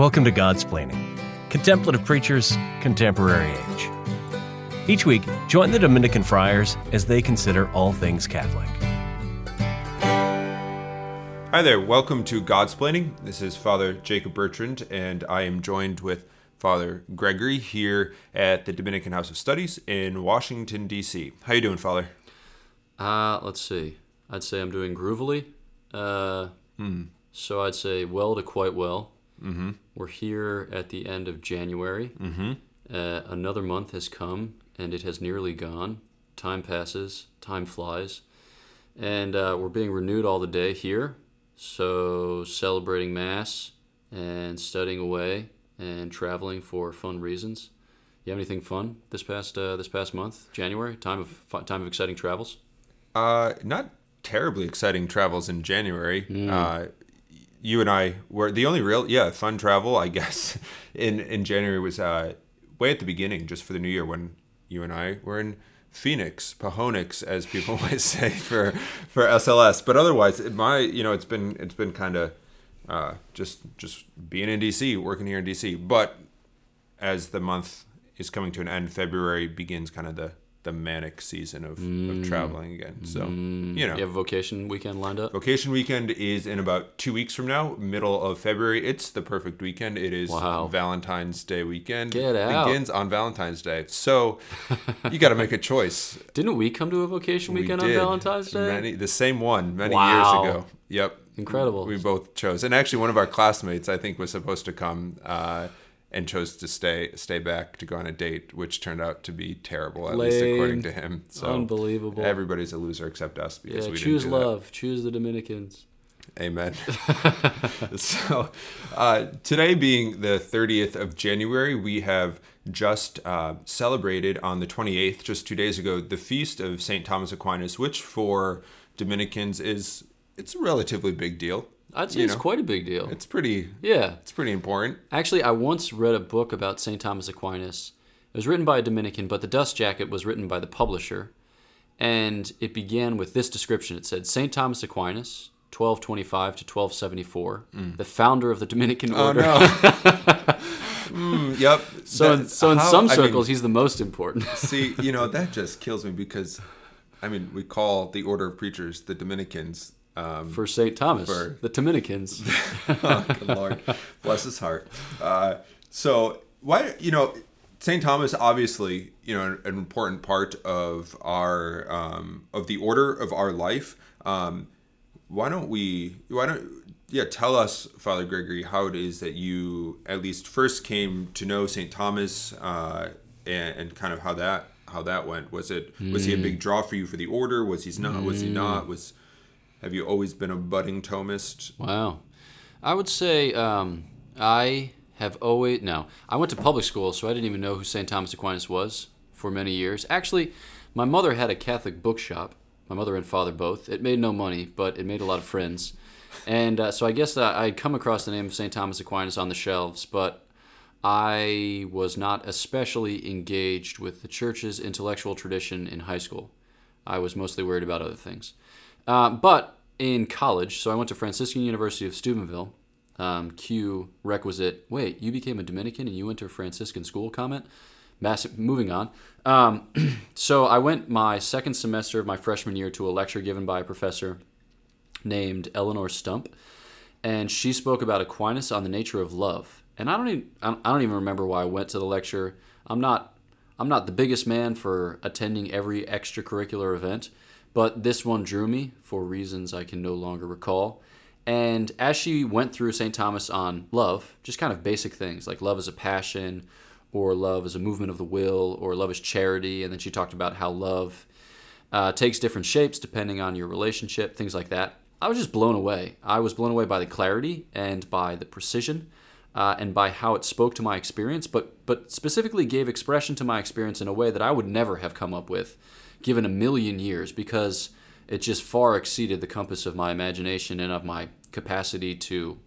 Welcome to Godsplaining, Contemplative Preachers, Contemporary Age. Each week, join the Dominican friars as they consider all things Catholic. Hi there, welcome to Godsplaining. This is Father Jacob Bertrand, and I am joined with Father Gregory here at the Dominican House of Studies in Washington, D.C. How you doing, Father? Uh, let's see. I'd say I'm doing groovily. Uh, So I'd say well to quite well. Mm-hmm. We're here at the end of January. Mm-hmm. Uh, another month has come and it has nearly gone. Time passes, time flies. And uh, we're being renewed all the day here. So celebrating Mass and studying away and traveling for fun reasons. You have anything fun this past uh, this past month, January? Time of time of exciting travels. Uh, not terribly exciting travels in January. Uh, you and I were the only real, yeah, fun travel, I guess, in, in January was uh, way at the beginning, just for the new year, when you and I were in Phoenix, Pahonix, as people might say for for SLS. But otherwise, my you know, it's been it's been kind of uh, just just being in DC, working here in DC. But as the month is coming to an end, February begins kind of the the manic season of, of traveling again. So you know, You have a vocation weekend lined up? Vacation weekend is in about two weeks from now, middle of February. It's the perfect weekend. It is Wow. Valentine's Day weekend. Get out. Begins on Valentine's Day. So you got to make a choice. Didn't we come to a vocation We weekend on. Valentine's Day? Many, the same one many Wow. years ago. Yep. Incredible. We both chose. And actually, one of our classmates, I think, was supposed to come uh, and chose to stay stay back to go on a date, which turned out to be terrible, at least according to him. So Unbelievable. Everybody's a loser except us because yeah, we choose do that. love. Choose the Dominicans. Amen. so, uh, today being the 30th of January, we have just uh, celebrated on the 28th, just two days ago, the feast of St. Thomas Aquinas, which for Dominicans is it's a relatively big deal. I'd say You it's know, quite a big deal. It's pretty. yeah. It's pretty important. Actually, I once read a book about St. Thomas Aquinas. It was written by a Dominican, but the dust jacket was written by the publisher. And it began with this description. It said St. Thomas Aquinas, 1225 to 1274, the founder of the Dominican Mm. Oh order. no. Mm, yep. So, in, That- so in how- some I mean, circles, he's the most important. See, you know, that just kills me because, I mean, we call the order of preachers the Dominicans. Um, For St. Thomas, For- the Dominicans. oh, good Lord, bless his heart. Uh, so why, you know, St. Thomas, obviously, you know, an, an important part of our um, of the order of our life. Um, why don't we? Why don't? Yeah, tell us, Father Gregory, how it is that you at least first came to know St. Thomas, uh, and, and kind of how that how that went. Was it was he a big draw for you for the order? Was he not? Was he not? Was have you always been a budding Thomist? Wow. I would say um, I have always. No, I went to public school, so I didn't even know who St. Thomas Aquinas was for many years. Actually, my mother had a Catholic bookshop. My mother and father both. It made no money, but it made a lot of friends. And uh, so I guess I'd come across the name of St. Thomas Aquinas on the shelves, but I was not especially engaged with the church's intellectual tradition in high school. I was mostly worried about other things. Uh, but in college, so I went to Franciscan University of Steubenville. Um, Q requisite. Wait, you became a Dominican and you went to a Franciscan school? Comment. Massive. Moving on. Um, so I went my second semester of my freshman year to a lecture given by a professor named Eleonore Stump, and she spoke about Aquinas on the nature of love. And I don't even I don't even remember why I went to the lecture. I'm not I'm not the biggest man for attending every extracurricular event, but this one drew me for reasons I can no longer recall. And as she went through St. Thomas on love, just kind of basic things like love is a passion, or love is a movement of the will, or love is charity, and then she talked about how love uh, takes different shapes depending on your relationship, things like that. I was just blown away. I was blown away by the clarity and by the precision uh, and by how it spoke to my experience, but but specifically gave expression to my experience in a way that I would never have come up with, given a million years, because it just far exceeded the compass of my imagination and of my capacity to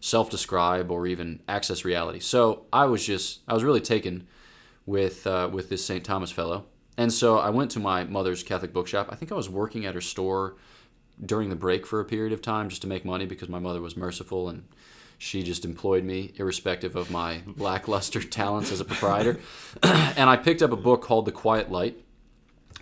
self-describe or even access reality. So I was just I was really taken with uh, with this St. Thomas fellow. And so I went to my mother's Catholic bookshop. I think I was working at her store during the break for a period of time just to make money because my mother was merciful and She just employed me, irrespective of my lackluster talents as a proprietor. and I picked up a book called The Quiet Light,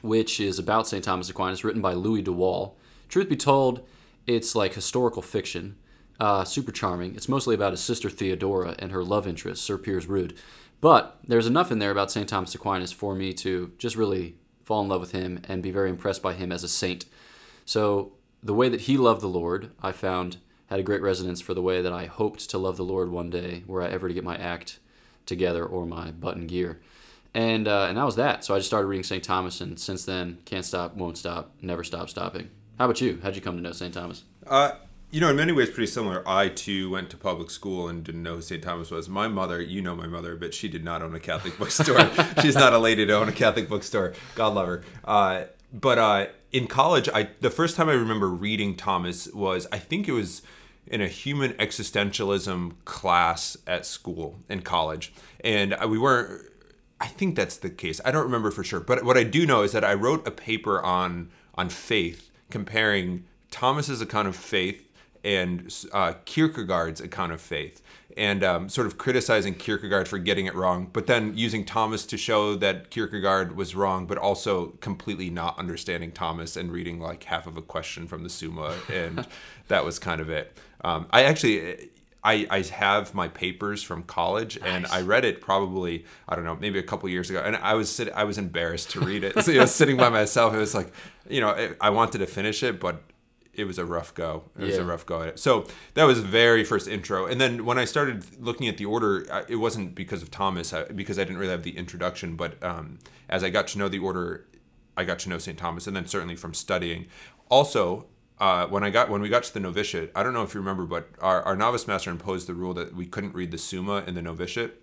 which is about St. Thomas Aquinas, written by Louis de Wohl. Truth be told, it's like historical fiction, uh, super charming. It's mostly about his sister Theodora and her love interest, Sir Piers Rude. But there's enough in there about St. Thomas Aquinas for me to just really fall in love with him and be very impressed by him as a saint. So the way that he loved the Lord, I found had a great resonance for the way that I hoped to love the Lord one day, were I ever to get my act together or my button gear. And uh, and that was that. So I just started reading St. Thomas, and since then, can't stop, won't stop, never stop stopping. How about you? How'd you come to know St. Thomas? Uh, you know, in many ways, pretty similar. I too went to public school and didn't know who St. Thomas was. My mother, you know my mother, but she did not own a Catholic bookstore. She's not a lady to own a Catholic bookstore. God love her. Uh, but uh, in college, I the first time I remember reading Thomas was I think it was in a human existentialism class at school in college, and we weren't. I think that's the case. I don't remember for sure, but what I do know is that I wrote a paper on on faith, comparing Thomas's account of faith and uh, Kierkegaard's account of faith, and um, sort of criticizing Kierkegaard for getting it wrong, but then using Thomas to show that Kierkegaard was wrong, but also completely not understanding Thomas and reading like half of a question from the Summa, and that was kind of it. Um, I actually. I, I have my papers from college and I read it probably I don't know maybe a couple years ago and I was sit, I was embarrassed to read it so you know sitting by myself it was like you know I wanted to finish it but it was a rough go. It was a rough go at it. So that was the very first intro. And then when I started looking at the order, it wasn't because of Thomas, because I didn't really have the introduction. But um, as I got to know the order, I got to know St. Thomas, and then certainly from studying. Also, uh, when I got when we got to the novitiate, I don't know if you remember, but our, our novice master imposed the rule that we couldn't read the Summa in the novitiate.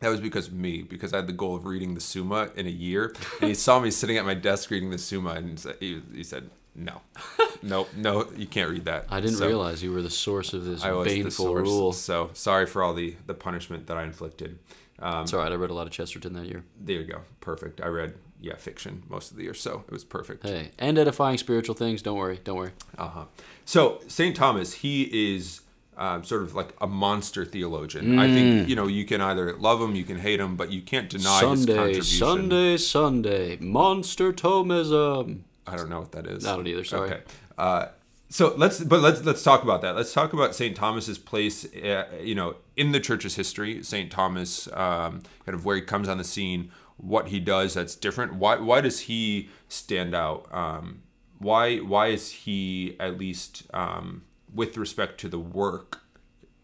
That was because of me, because I had the goal of reading the Summa in a year. And he saw me sitting at my desk reading the Summa, and he, he said, "No, no, no, you can't read that." I didn't So realize you were the source of this I was the baneful source. rule. So sorry for all the the punishment that I inflicted. Um, It's all right. I read a lot of Chesterton that year. there you go, perfect. I read yeah fiction most of the year, so it was perfect. Hey, and edifying spiritual things. Don't worry. Don't worry. Uh-huh. So Saint Thomas, he is um, sort of like a monster theologian. I think you know you can either love him, you can hate him, but you can't deny his Sunday, contribution. Sunday, Sunday. Monster Thomism. I don't know what that is. I don't either, sorry. Okay. Uh, so let's but let's let's talk about that. Let's talk about Saint Thomas's place. Uh, you know, in the church's history, Saint Thomas, um, kind of where he comes on the scene, what he does that's different. Why why does he stand out? Um, why why is he at least um, with respect to the work,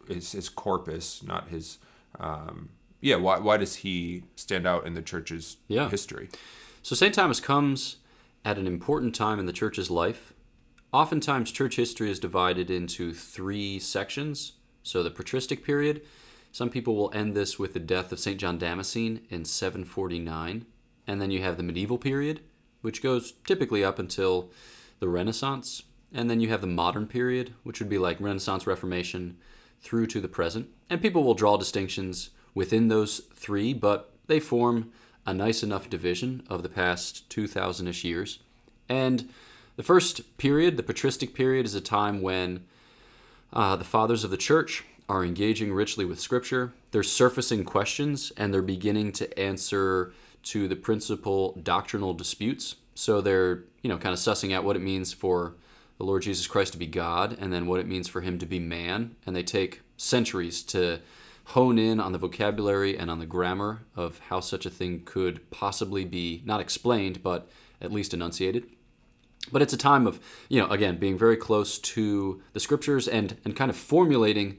his his corpus, not his. Um, yeah, why, why does he stand out in the church's Yeah. history? So St. Thomas comes at an important time in the church's life. Oftentimes, church history is divided into three sections. So the patristic period, some people will end this with the death of St. John Damascene in 749. And then you have the medieval period, which goes typically up until the Renaissance. And then you have the modern period, which would be like Renaissance, Reformation, through to the present. And people will draw distinctions within those three, but they form a nice enough division of the past 2,000 ish years. And the first period, the patristic period, is a time when uh, the fathers of the church are engaging richly with Scripture. They're surfacing questions and they're beginning to answer to the principal doctrinal disputes. So they're, you know, kind of sussing out what it means for the Lord Jesus Christ to be God and then what it means for him to be man. And they take centuries to hone in on the vocabulary and on the grammar of how such a thing could possibly be not explained, but at least enunciated but it's a time of you know again being very close to the scriptures and and kind of formulating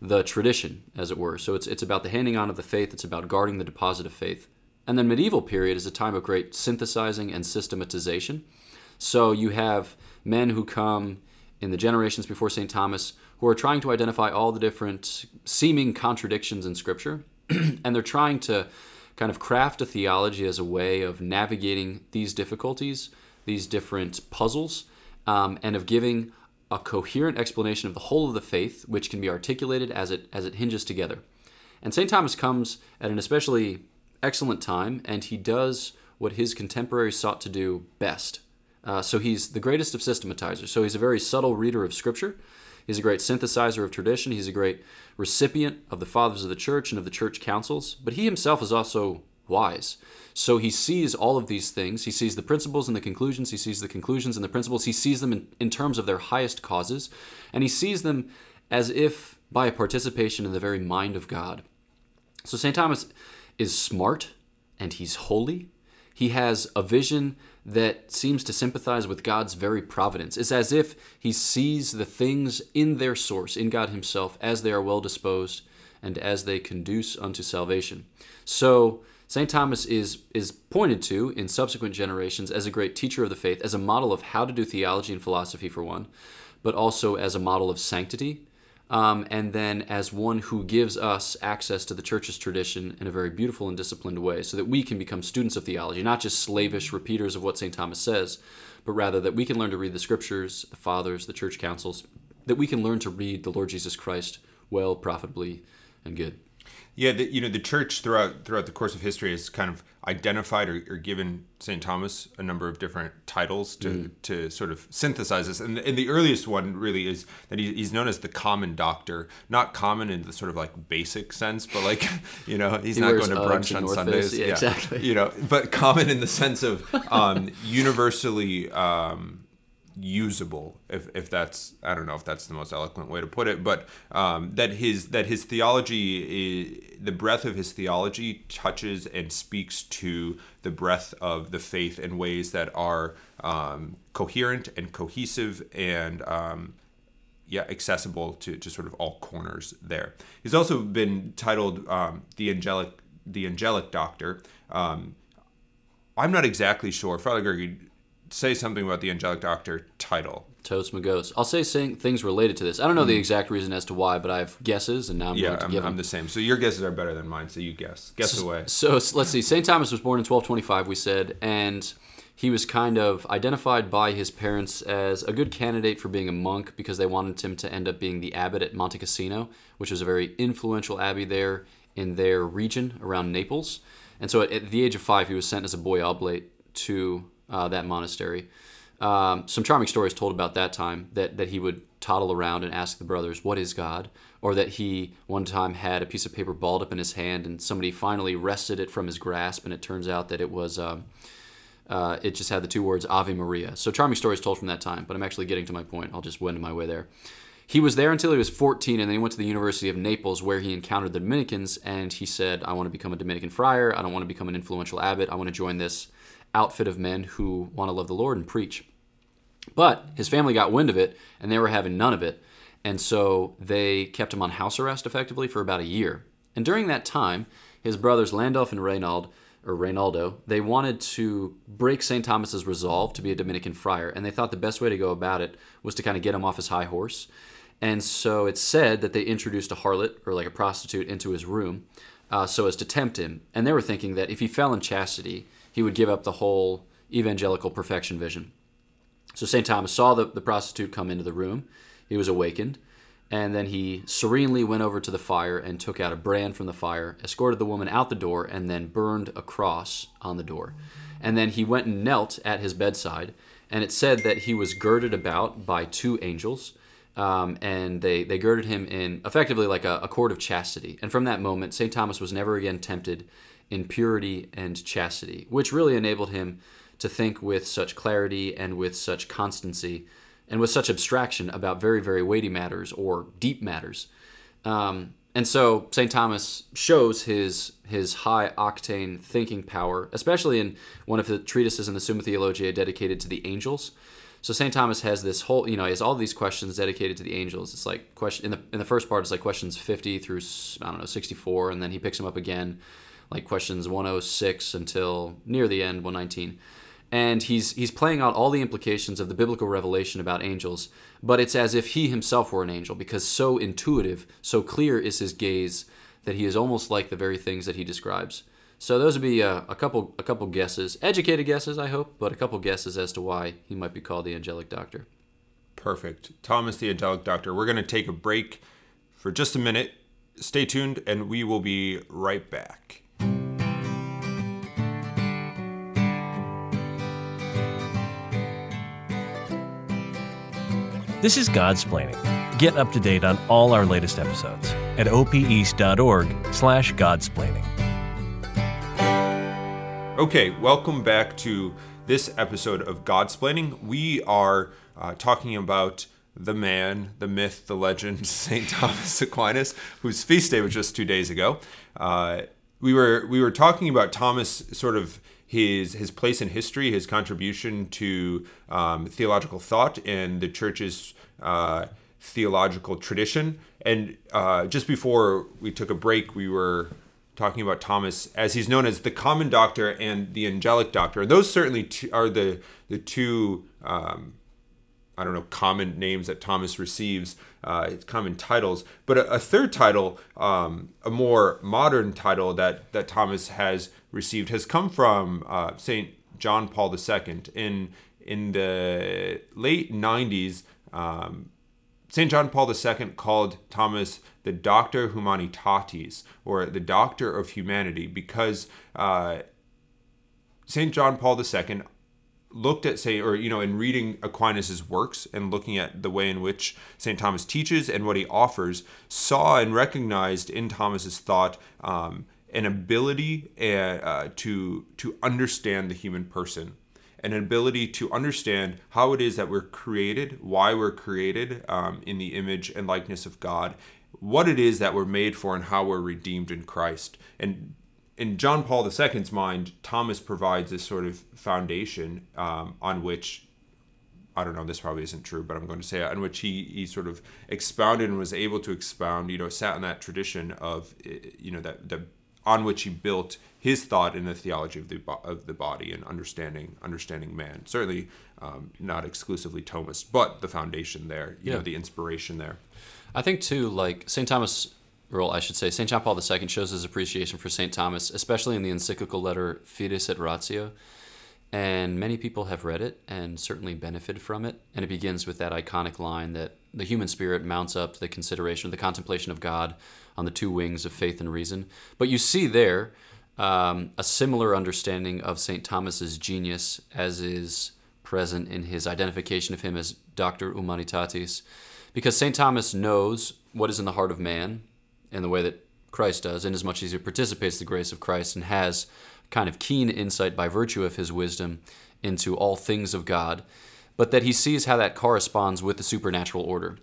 the tradition as it were so it's it's about the handing on of the faith it's about guarding the deposit of faith and then medieval period is a time of great synthesizing and systematization so you have men who come in the generations before St. Thomas who are trying to identify all the different seeming contradictions in scripture and they're trying to kind of craft a theology as a way of navigating these difficulties these different puzzles um, and of giving a coherent explanation of the whole of the faith, which can be articulated as it as it hinges together. And St. Thomas comes at an especially excellent time, and he does what his contemporaries sought to do best. Uh, so he's the greatest of systematizers. So he's a very subtle reader of Scripture. He's a great synthesizer of tradition. He's a great recipient of the fathers of the church and of the church councils. But he himself is also wise. So he sees all of these things. He sees the principles and the conclusions. He sees the conclusions and the principles. He sees them in, in terms of their highest causes. And he sees them as if by participation in the very mind of God. So St. Thomas is smart and he's holy. He has a vision that seems to sympathize with God's very providence. It's as if he sees the things in their source, in God himself, as they are well disposed and as they conduce unto salvation. So St. Thomas is, is pointed to in subsequent generations as a great teacher of the faith, as a model of how to do theology and philosophy, for one, but also as a model of sanctity, um, and then as one who gives us access to the church's tradition in a very beautiful and disciplined way, so that we can become students of theology, not just slavish repeaters of what St. Thomas says, but rather that we can learn to read the scriptures, the fathers, the church councils, that we can learn to read the Lord Jesus Christ well, profitably, and good. Yeah, the, you know the church throughout throughout the course of history has kind of identified or, or given Saint Thomas a number of different titles to, mm. to sort of synthesize this. And, and the earliest one really is that he, he's known as the common doctor, not common in the sort of like basic sense, but like you know he's he not going to brunch on Sundays, yeah, yeah, exactly. You know, but common in the sense of um, universally. Um, usable if, if that's i don't know if that's the most eloquent way to put it but um, that his that his theology is, the breadth of his theology touches and speaks to the breadth of the faith in ways that are um, coherent and cohesive and um, yeah accessible to, to sort of all corners there. He's also been titled um, the angelic the angelic doctor. Um, i'm not exactly sure father gregory say something about the angelic doctor title. Totes Magos. I'll say things related to this. I don't know mm. the exact reason as to why, but I have guesses, and now I'm yeah, going to I'm, give I'm the same. So your guesses are better than mine. So you guess. Guess so, away. So let's see. St. Thomas was born in 1225. We said, and he was kind of identified by his parents as a good candidate for being a monk because they wanted him to end up being the abbot at Monte Cassino, which was a very influential abbey there in their region around Naples. And so at the age of five, he was sent as a boy oblate to uh, that monastery. Um, some charming stories told about that time that, that he would toddle around and ask the brothers, What is God? Or that he one time had a piece of paper balled up in his hand and somebody finally wrested it from his grasp, and it turns out that it was. Um, uh, it just had the two words Ave Maria. So charming stories told from that time, but I'm actually getting to my point. I'll just wend my way there. He was there until he was 14, and then he went to the University of Naples where he encountered the Dominicans, and he said, I want to become a Dominican friar. I don't want to become an influential abbot. I want to join this outfit of men who want to love the Lord and preach. But his family got wind of it, and they were having none of it. And so they kept him on house arrest effectively for about a year. And during that time, his brothers Landulf and Reynald, or Reynaldo, they wanted to break St. Thomas's resolve to be a Dominican friar, and they thought the best way to go about it was to kind of get him off his high horse. And so it's said that they introduced a harlot, or like a prostitute, into his room uh, so as to tempt him. And they were thinking that if he fell in chastity, he would give up the whole evangelical perfection vision. So St. Thomas saw the, the prostitute come into the room. He was awakened. And then he serenely went over to the fire and took out a brand from the fire, escorted the woman out the door, and then burned a cross on the door. And then he went and knelt at his bedside. And it said that he was girded about by two angels. Um, and they, they girded him in effectively like a, a cord of chastity. And from that moment, St. Thomas was never again tempted in purity and chastity, which really enabled him to think with such clarity and with such constancy and with such abstraction about very, very weighty matters or deep matters. Um, and so St. Thomas shows his his high octane thinking power, especially in one of the treatises in the Summa Theologiae dedicated to the angels. So St. Thomas has this whole, you know, he has all these questions dedicated to the angels. It's like question in the in the first part, it's like questions 50 through I don't know 64, and then he picks them up again like questions 106 until near the end 119 and he's he's playing out all the implications of the biblical revelation about angels but it's as if he himself were an angel because so intuitive so clear is his gaze that he is almost like the very things that he describes. So those would be uh, a couple a couple guesses educated guesses i hope but a couple guesses as to why he might be called the angelic doctor. Perfect. Thomas the angelic doctor. We're going to take a break for just a minute. Stay tuned and we will be right back This is Godsplaining. Get up to date on all our latest episodes at opeast.org slash godsplaining. Okay, welcome back to this episode of Godsplaining. We are uh, talking about the man, the myth, the legend, St. Thomas Aquinas, whose feast day was just two days ago. Uh, we were we were talking about Thomas, sort of his his place in history, his contribution to um, theological thought and the church's uh, theological tradition. And uh, just before we took a break, we were talking about Thomas as he's known as the common doctor and the angelic doctor. And those certainly t- are the the two um, I don't know common names that Thomas receives, uh, common titles. But a, a third title, um, a more modern title that that Thomas has received, has come from uh, Saint John Paul II in in the late '90s. Um, St. John Paul II called Thomas the Doctor Humanitatis, or the Doctor of Humanity, because uh, St. John Paul II looked at say or you know in reading aquinas's works and looking at the way in which st thomas teaches and what he offers saw and recognized in thomas's thought um, an ability uh, to to understand the human person an ability to understand how it is that we're created why we're created um, in the image and likeness of god what it is that we're made for and how we're redeemed in christ. And in John Paul II's mind, Thomas provides this sort of foundation um, on which I don't know, this probably isn't true, but I'm going to say it, on which he, he sort of expounded and was able to expound, you know, sat in that tradition of, you know, that, that on which he built his thought in the theology of the, of the body and understanding understanding man. Certainly um, not exclusively Thomas, but the foundation there, you yeah. know, the inspiration there. I think too, like St. Thomas or I should say, St. John Paul II shows his appreciation for St. Thomas, especially in the encyclical letter Fides et Ratio. And many people have read it and certainly benefited from it. And it begins with that iconic line that the human spirit mounts up to the consideration, the contemplation of God on the two wings of faith and reason. But you see there um, a similar understanding of St. Thomas's genius as is present in his identification of him as Doctor Humanitatis. Because St. Thomas knows what is in the heart of man, in the way that Christ does, inasmuch as he participates the grace of Christ and has kind of keen insight by virtue of his wisdom into all things of God, but that he sees how that corresponds with the supernatural order.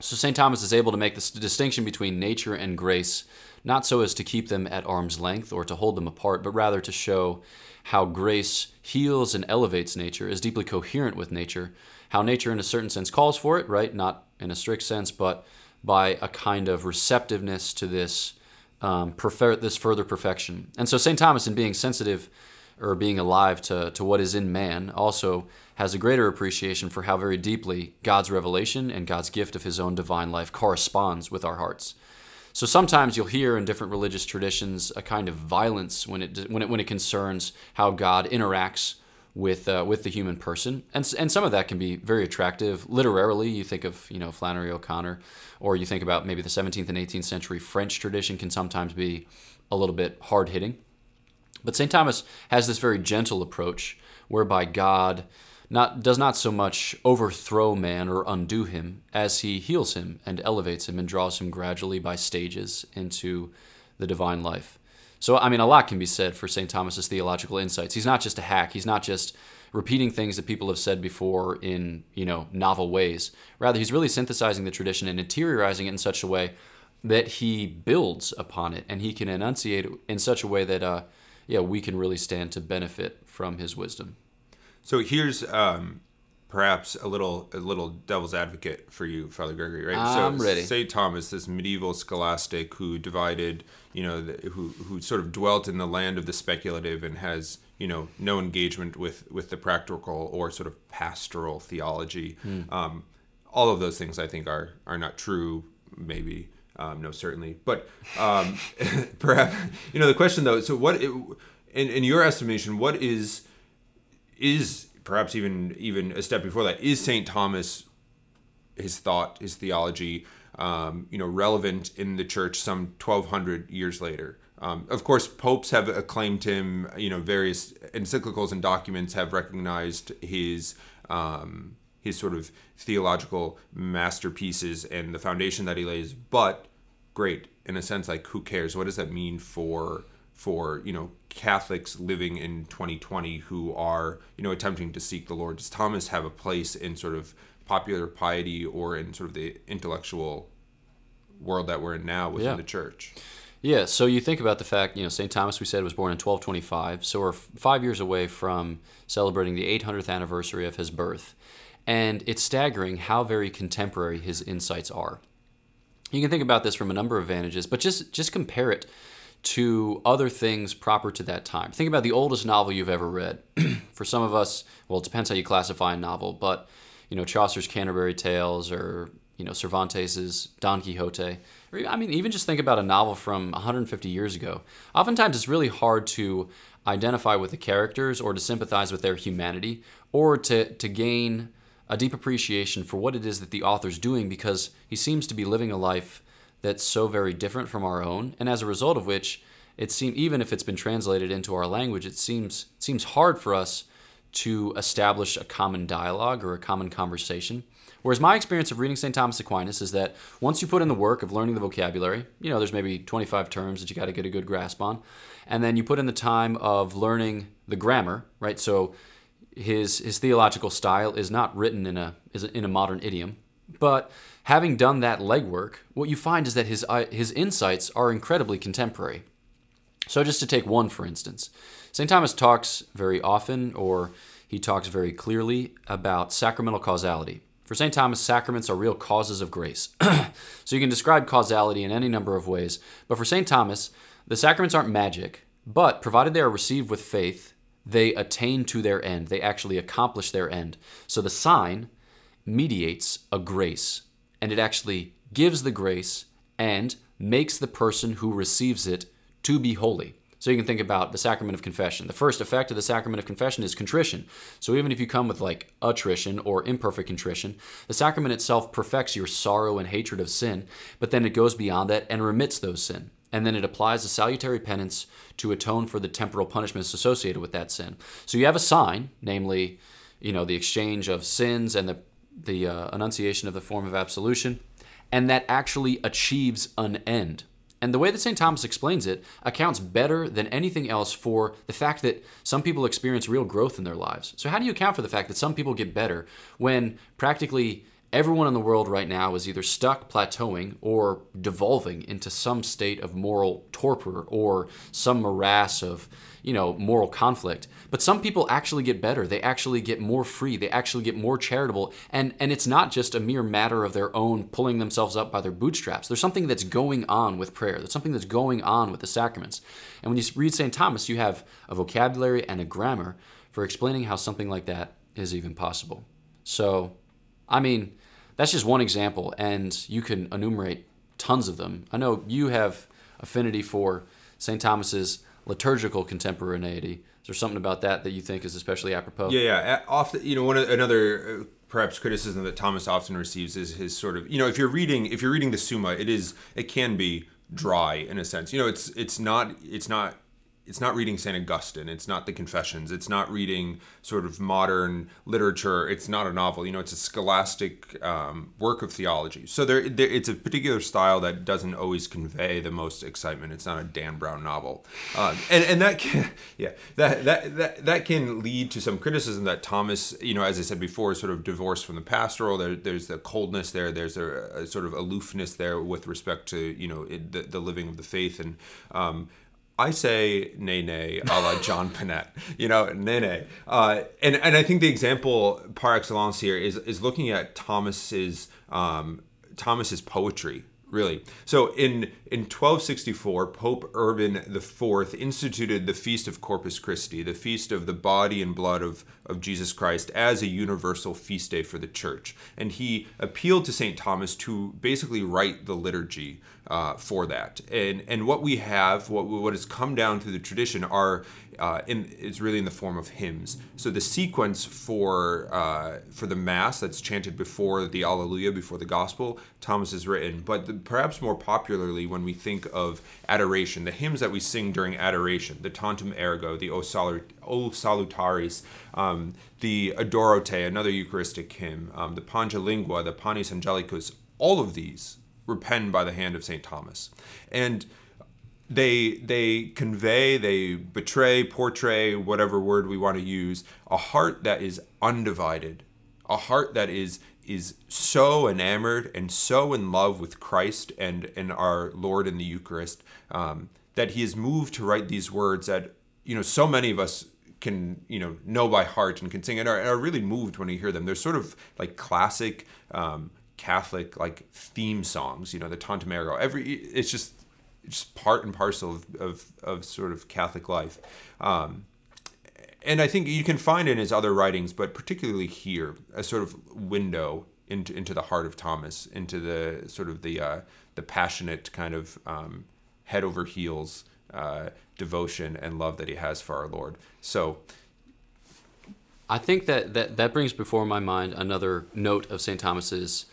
So St. Thomas is able to make this distinction between nature and grace, not so as to keep them at arm's length or to hold them apart, but rather to show how grace heals and elevates nature, is deeply coherent with nature, how nature in a certain sense calls for it, right? Not in a strict sense, but by a kind of receptiveness to this um, prefer, this further perfection. And so St. Thomas, in being sensitive or being alive to, to what is in man, also has a greater appreciation for how very deeply God's revelation and God's gift of his own divine life corresponds with our hearts. So sometimes you'll hear in different religious traditions a kind of violence when it when it when it concerns how God interacts with uh, with the human person, and and some of that can be very attractive literarily. You think of you know Flannery O'Connor, or you think about maybe the 17th and 18th century French tradition can sometimes be a little bit hard hitting. But St. Thomas has this very gentle approach whereby God not, does not so much overthrow man or undo him as he heals him and elevates him and draws him gradually by stages into the divine life. So, I mean, a lot can be said for St. Thomas's theological insights. He's not just a hack. He's not just repeating things that people have said before in, you know, novel ways. Rather, he's really synthesizing the tradition and interiorizing it in such a way that he builds upon it and he can enunciate it in such a way that, uh, yeah, we can really stand to benefit from his wisdom. So here's um, perhaps a little a little devil's advocate for you, Father Gregory, right? I'm so ready. Saint Thomas, this medieval scholastic who divided, you know, the, who who sort of dwelt in the land of the speculative and has you know no engagement with with the practical or sort of pastoral theology. Mm. Um, all of those things I think are are not true. Maybe um, no, certainly, but um, perhaps you know the question though. So what, in in your estimation, what is is perhaps even even a step before that is Saint Thomas his thought his theology um, you know relevant in the church some 1200 years later um, of course popes have acclaimed him you know various encyclicals and documents have recognized his um, his sort of theological masterpieces and the foundation that he lays. But great, in a sense, like who cares? What does that mean for for you know Catholics living in 2020 who are you know attempting to seek the Lord? Does Thomas have a place in sort of popular piety or in sort of the intellectual world that we're in now within Yeah. the church? Yeah, so you think about the fact, you know, St. Thomas, we said, was born in 1225. So we're five years away from celebrating the 800th anniversary of his birth. And it's staggering how very contemporary his insights are. You can think about this from a number of vantages, but just, just compare it to other things proper to that time. Think about the oldest novel you've ever read. For some of us, well, it depends how you classify a novel, but, you know, Chaucer's Canterbury Tales or, you know, Cervantes's Don Quixote. I mean, even just think about a novel from 150 years ago. Oftentimes, it's really hard to identify with the characters or to sympathize with their humanity or to, to gain a deep appreciation for what it is that the author's doing because he seems to be living a life that's so very different from our own, and as a result of which, it seems even if it's been translated into our language, it seems seems hard for us to establish a common dialogue or a common conversation. Whereas my experience of reading St. Thomas Aquinas is that once you put in the work of learning the vocabulary, you know, there's maybe 25 terms that you got to get a good grasp on, and then you put in the time of learning the grammar, right? So his his theological style is not written in a in a modern idiom, but having done that legwork, what you find is that his uh, his insights are incredibly contemporary. So just to take one for instance, St. Thomas talks very often or he talks very clearly about sacramental causality. For St. Thomas, sacraments are real causes of grace. so you can describe causality in any number of ways, but for St. Thomas, the sacraments aren't magic, but provided they are received with faith, they attain to their end. They actually accomplish their end. So the sign mediates a grace, and it actually gives the grace and makes the person who receives it to be holy. So you can think about the sacrament of confession. The first effect of the sacrament of confession is contrition. So even if you come with like attrition or imperfect contrition, the sacrament itself perfects your sorrow and hatred of sin, but then it goes beyond that and remits those sin. And then it applies a salutary penance to atone for the temporal punishments associated with that sin. So you have a sign, namely, you know, the exchange of sins and the the uh, enunciation of the form of absolution, and that actually achieves an end. And the way that St. Thomas explains it accounts better than anything else for the fact that some people experience real growth in their lives. So, how do you account for the fact that some people get better when practically everyone in the world right now is either stuck plateauing or devolving into some state of moral torpor or some morass of you know moral conflict. But some people actually get better. They actually get more free. They actually get more charitable. And and it's not just a mere matter of their own pulling themselves up by their bootstraps. There's something that's going on with prayer. There's something that's going on with the sacraments. And when you read st thomas you have a vocabulary and a grammar for explaining how something like that is even possible. So I mean, that's just one example, and you can enumerate tons of them. I know you have affinity for St. Thomas's liturgical contemporaneity. Is there something about that that you think is especially apropos? Yeah, yeah. Often, you know, one another uh, perhaps criticism that Thomas often receives is his sort of, you know, if you're reading if you're reading the Summa, it is it can be dry in a sense. You know, it's it's not it's not it's not reading St. Augustine. It's not the Confessions. It's not reading sort of modern literature. It's not a novel. You know, it's a scholastic um, work of theology. So there, there, it's a particular style that doesn't always convey the most excitement. It's not a Dan Brown novel, um, and and that can, yeah, that that that that can lead to some criticism that Thomas, you know, as I said before, is sort of divorced from the pastoral. There, there's the coldness there. There's a, a sort of aloofness there with respect to you know it, the, the living of the faith and. Um, I say nay nay a la John Panette, you know, nay nay. Uh, and, and I think the example par excellence here is, is looking at Thomas's, um, Thomas's poetry, really. So in, in 1264, Pope Urban IV instituted the Feast of Corpus Christi, the feast of the body and blood of, of Jesus Christ, as a universal feast day for the church. And he appealed to St. Thomas to basically write the liturgy uh, for that. And and what we have, what what has come down through the tradition, are uh, in is really in the form of hymns. So the sequence for uh, for the mass that's chanted before the Alleluia, before the Gospel, Thomas has written. But the, perhaps more popularly, when we think of adoration, the hymns that we sing during adoration, the Tantum Ergo, the O, Salut, o Salutaris, um, the Adoro Te, another Eucharistic hymn, um, the Pange Lingua, the Panis Angelicus, all of these were penned by the hand of St. Thomas. And they they convey, they betray, portray, whatever word we want to use, a heart that is undivided, a heart that is is so enamored and so in love with Christ and and our Lord in the Eucharist um, that he is moved to write these words that you know so many of us can you know know by heart and can sing and are, are really moved when you hear them. They're sort of like classic um, Catholic like theme songs. You know, the Tantum Ergo. Every it's just just part and parcel of, of, of sort of Catholic life. Um, and I think you can find in his other writings, but particularly here, a sort of window into into the heart of Thomas, into the sort of the uh, the passionate kind of um, head over heels uh, devotion and love that he has for our Lord. So. I think that, that that brings before my mind another note of St. Thomas's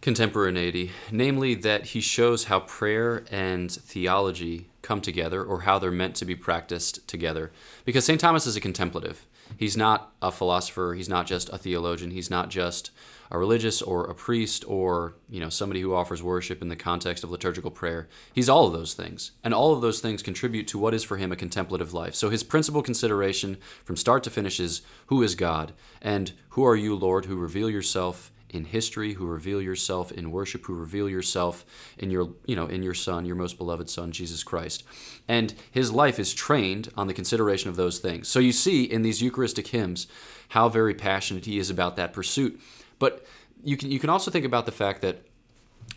contemporaneity, namely that he shows how prayer and theology come together or how they're meant to be practiced together. Because St. Thomas is a contemplative. He's not a philosopher, he's not just a theologian, he's not just a religious or a priest or, you know, somebody who offers worship in the context of liturgical prayer. He's all of those things. And all of those things contribute to what is for him a contemplative life. So his principal consideration from start to finish is who is God and who are you, Lord, who reveal yourself in history, who reveal yourself in worship, who reveal yourself in your, you know, in your son, your most beloved son, Jesus Christ. And his life is trained on the consideration of those things. So you see in these Eucharistic hymns how very passionate he is about that pursuit. But you can you can also think about the fact that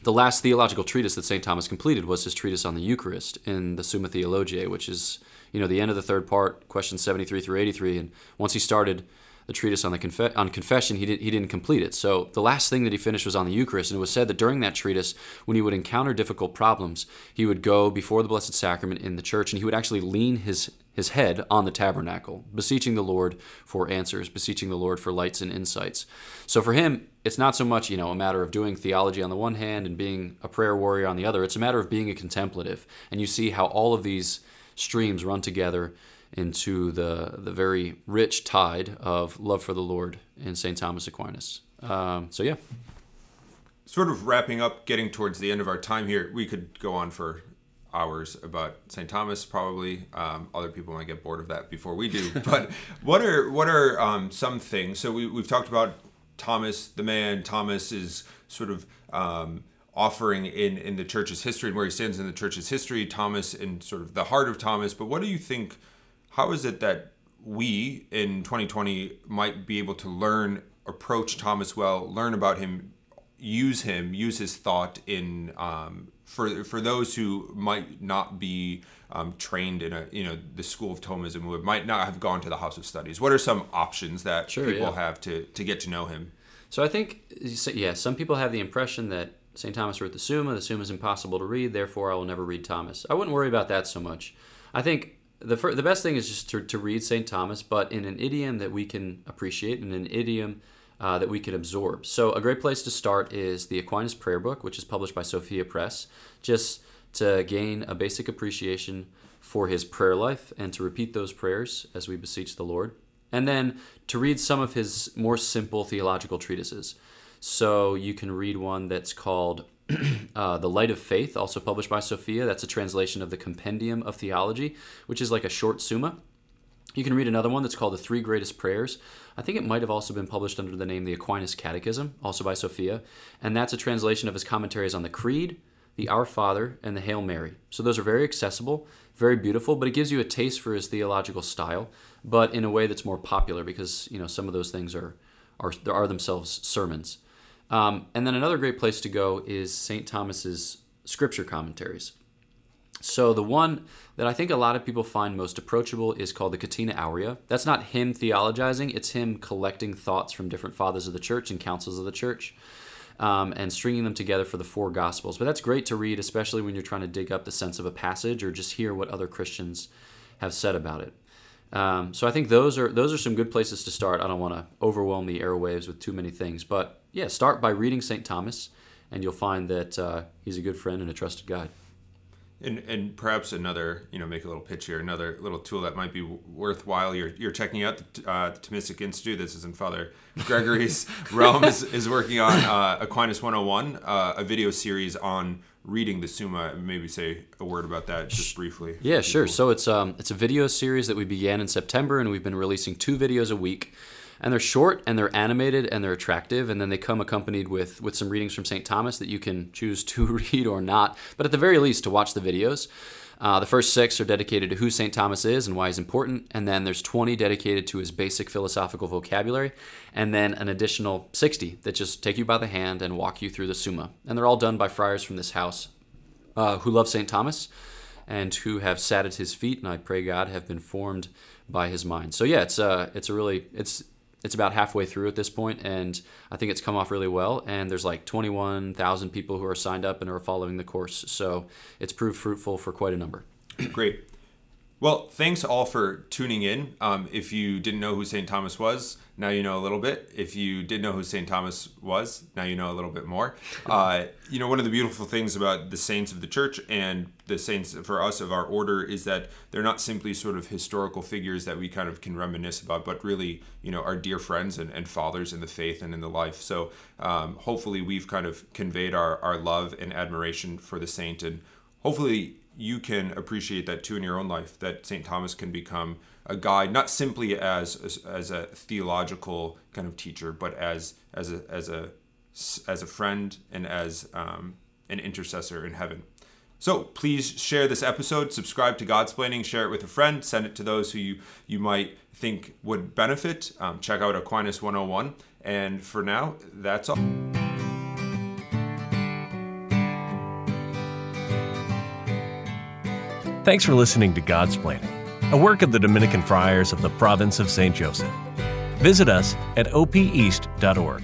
the last theological treatise that St. Thomas completed was his treatise on the Eucharist in the Summa Theologiae, which is, you know, the end of the third part, questions 73 through 83. And once he started the treatise on the conf- on confession, he, did, he didn't complete it. So the last thing that he finished was on the Eucharist, and it was said that during that treatise, when he would encounter difficult problems, he would go before the Blessed Sacrament in the church, and he would actually lean his his head on the tabernacle, beseeching the Lord for answers, beseeching the Lord for lights and insights. So for him, it's not so much, you know, a matter of doing theology on the one hand and being a prayer warrior on the other. It's a matter of being a contemplative. And you see how all of these streams run together into the, the very rich tide of love for the Lord in St. Thomas Aquinas. Um, so, yeah. Sort of wrapping up, getting towards the end of our time here, we could go on for hours about St. Thomas. Probably um, other people might get bored of that before we do. but what are what are um, some things? So we, we've talked about Thomas, the man. Thomas is sort of um, offering in in the church's history and where he stands in the church's history. Thomas and sort of the heart of Thomas. But what do you think? How is it that we in 2020 might be able to learn, approach Thomas well, learn about him, use him, use his thought in um, for for those who might not be um, trained in a you know the school of Thomism, who might not have gone to the House of Studies. What are some options that sure, people yeah. have to to get to know him? So I think yeah, some people have the impression that St. Thomas wrote the Summa. The Summa is impossible to read, therefore I will never read Thomas. I wouldn't worry about that so much. I think the fir- the best thing is just to, to read St. Thomas, but in an idiom that we can appreciate, in an idiom uh, that we can absorb. So a great place to start is the Aquinas Prayer Book, which is published by Sophia Press, just to gain a basic appreciation for his prayer life and to repeat those prayers as we beseech the Lord. And then to read some of his more simple theological treatises. So you can read one that's called uh, The Light of Faith, also published by Sophia. That's a translation of the Compendium of Theology, which is like a short summa. You can read another one that's called The Three Greatest Prayers. I think it might have also been published under the name The Aquinas Catechism, also by Sophia. And that's a translation of his commentaries on the Creed, the Our Father, and the Hail Mary. So those are very accessible, very beautiful, but it gives you a taste for his theological style, but in a way that's more popular because, you know, some of those things are, are, there are themselves sermons. Um, and then another great place to go is St. Thomas's scripture commentaries. So the one that I think a lot of people find most approachable is called the Catena Aurea. That's not him theologizing, it's him collecting thoughts from different fathers of the church and councils of the church. Um, and stringing them together for the four gospels. But that's great to read, especially when you're trying to dig up the sense of a passage or just hear what other Christians have said about it. Um, so I think those are those are some good places to start. I don't want to overwhelm the airwaves with too many things, but yeah, start by reading St. Thomas, and you'll find that uh, he's a good friend and a trusted guide. And, and perhaps another, you know, make a little pitch here. Another little tool that might be worthwhile. You're, you're checking out the, uh, the Thomistic Institute. This is in Father Gregory's realm. Is, is working on uh, Aquinas 101, uh, a video series on reading the Summa. Maybe say a word about that just briefly. Yeah, sure. So it's um it's a video series that we began in September, and we've been releasing two videos a week and they're short and they're animated and they're attractive and then they come accompanied with with some readings from st thomas that you can choose to read or not but at the very least to watch the videos uh, the first six are dedicated to who St. Thomas is and why he's important, and then there's 20 dedicated to his basic philosophical vocabulary, and then an additional 60 that just take you by the hand and walk you through the Summa. And they're all done by friars from this house uh, who love St. Thomas and who have sat at his feet, and I pray God have been formed by his mind. So yeah, it's uh, it's a really it's it's about halfway through at this point, and I think it's come off really well. And there's like 21,000 people who are signed up and are following the course, so it's proved fruitful for quite a number. Great. Well, thanks all for tuning in. Um, if you didn't know who St. Thomas was, now you know a little bit. If you did know who St. Thomas was, now you know a little bit more. Uh, you know, one of the beautiful things about the saints of the church and the saints for us of our order is that they're not simply sort of historical figures that we kind of can reminisce about, but really, you know, our dear friends and, and fathers in the faith and in the life. So um, hopefully we've kind of conveyed our, our love and admiration for the saint and hopefully you can appreciate that too in your own life that st thomas can become a guide not simply as, as as, a theological kind of teacher but as as a as a as a friend and as um, an intercessor in heaven. So please share this episode subscribe to God's godsplaining share it with a friend send it to those who you you might think would benefit. Um, check out aquinas 101 and for now that's all Thanks for listening to Godsplaining, a work of the Dominican Friars of the Province of St. Joseph. Visit us at opeast.org.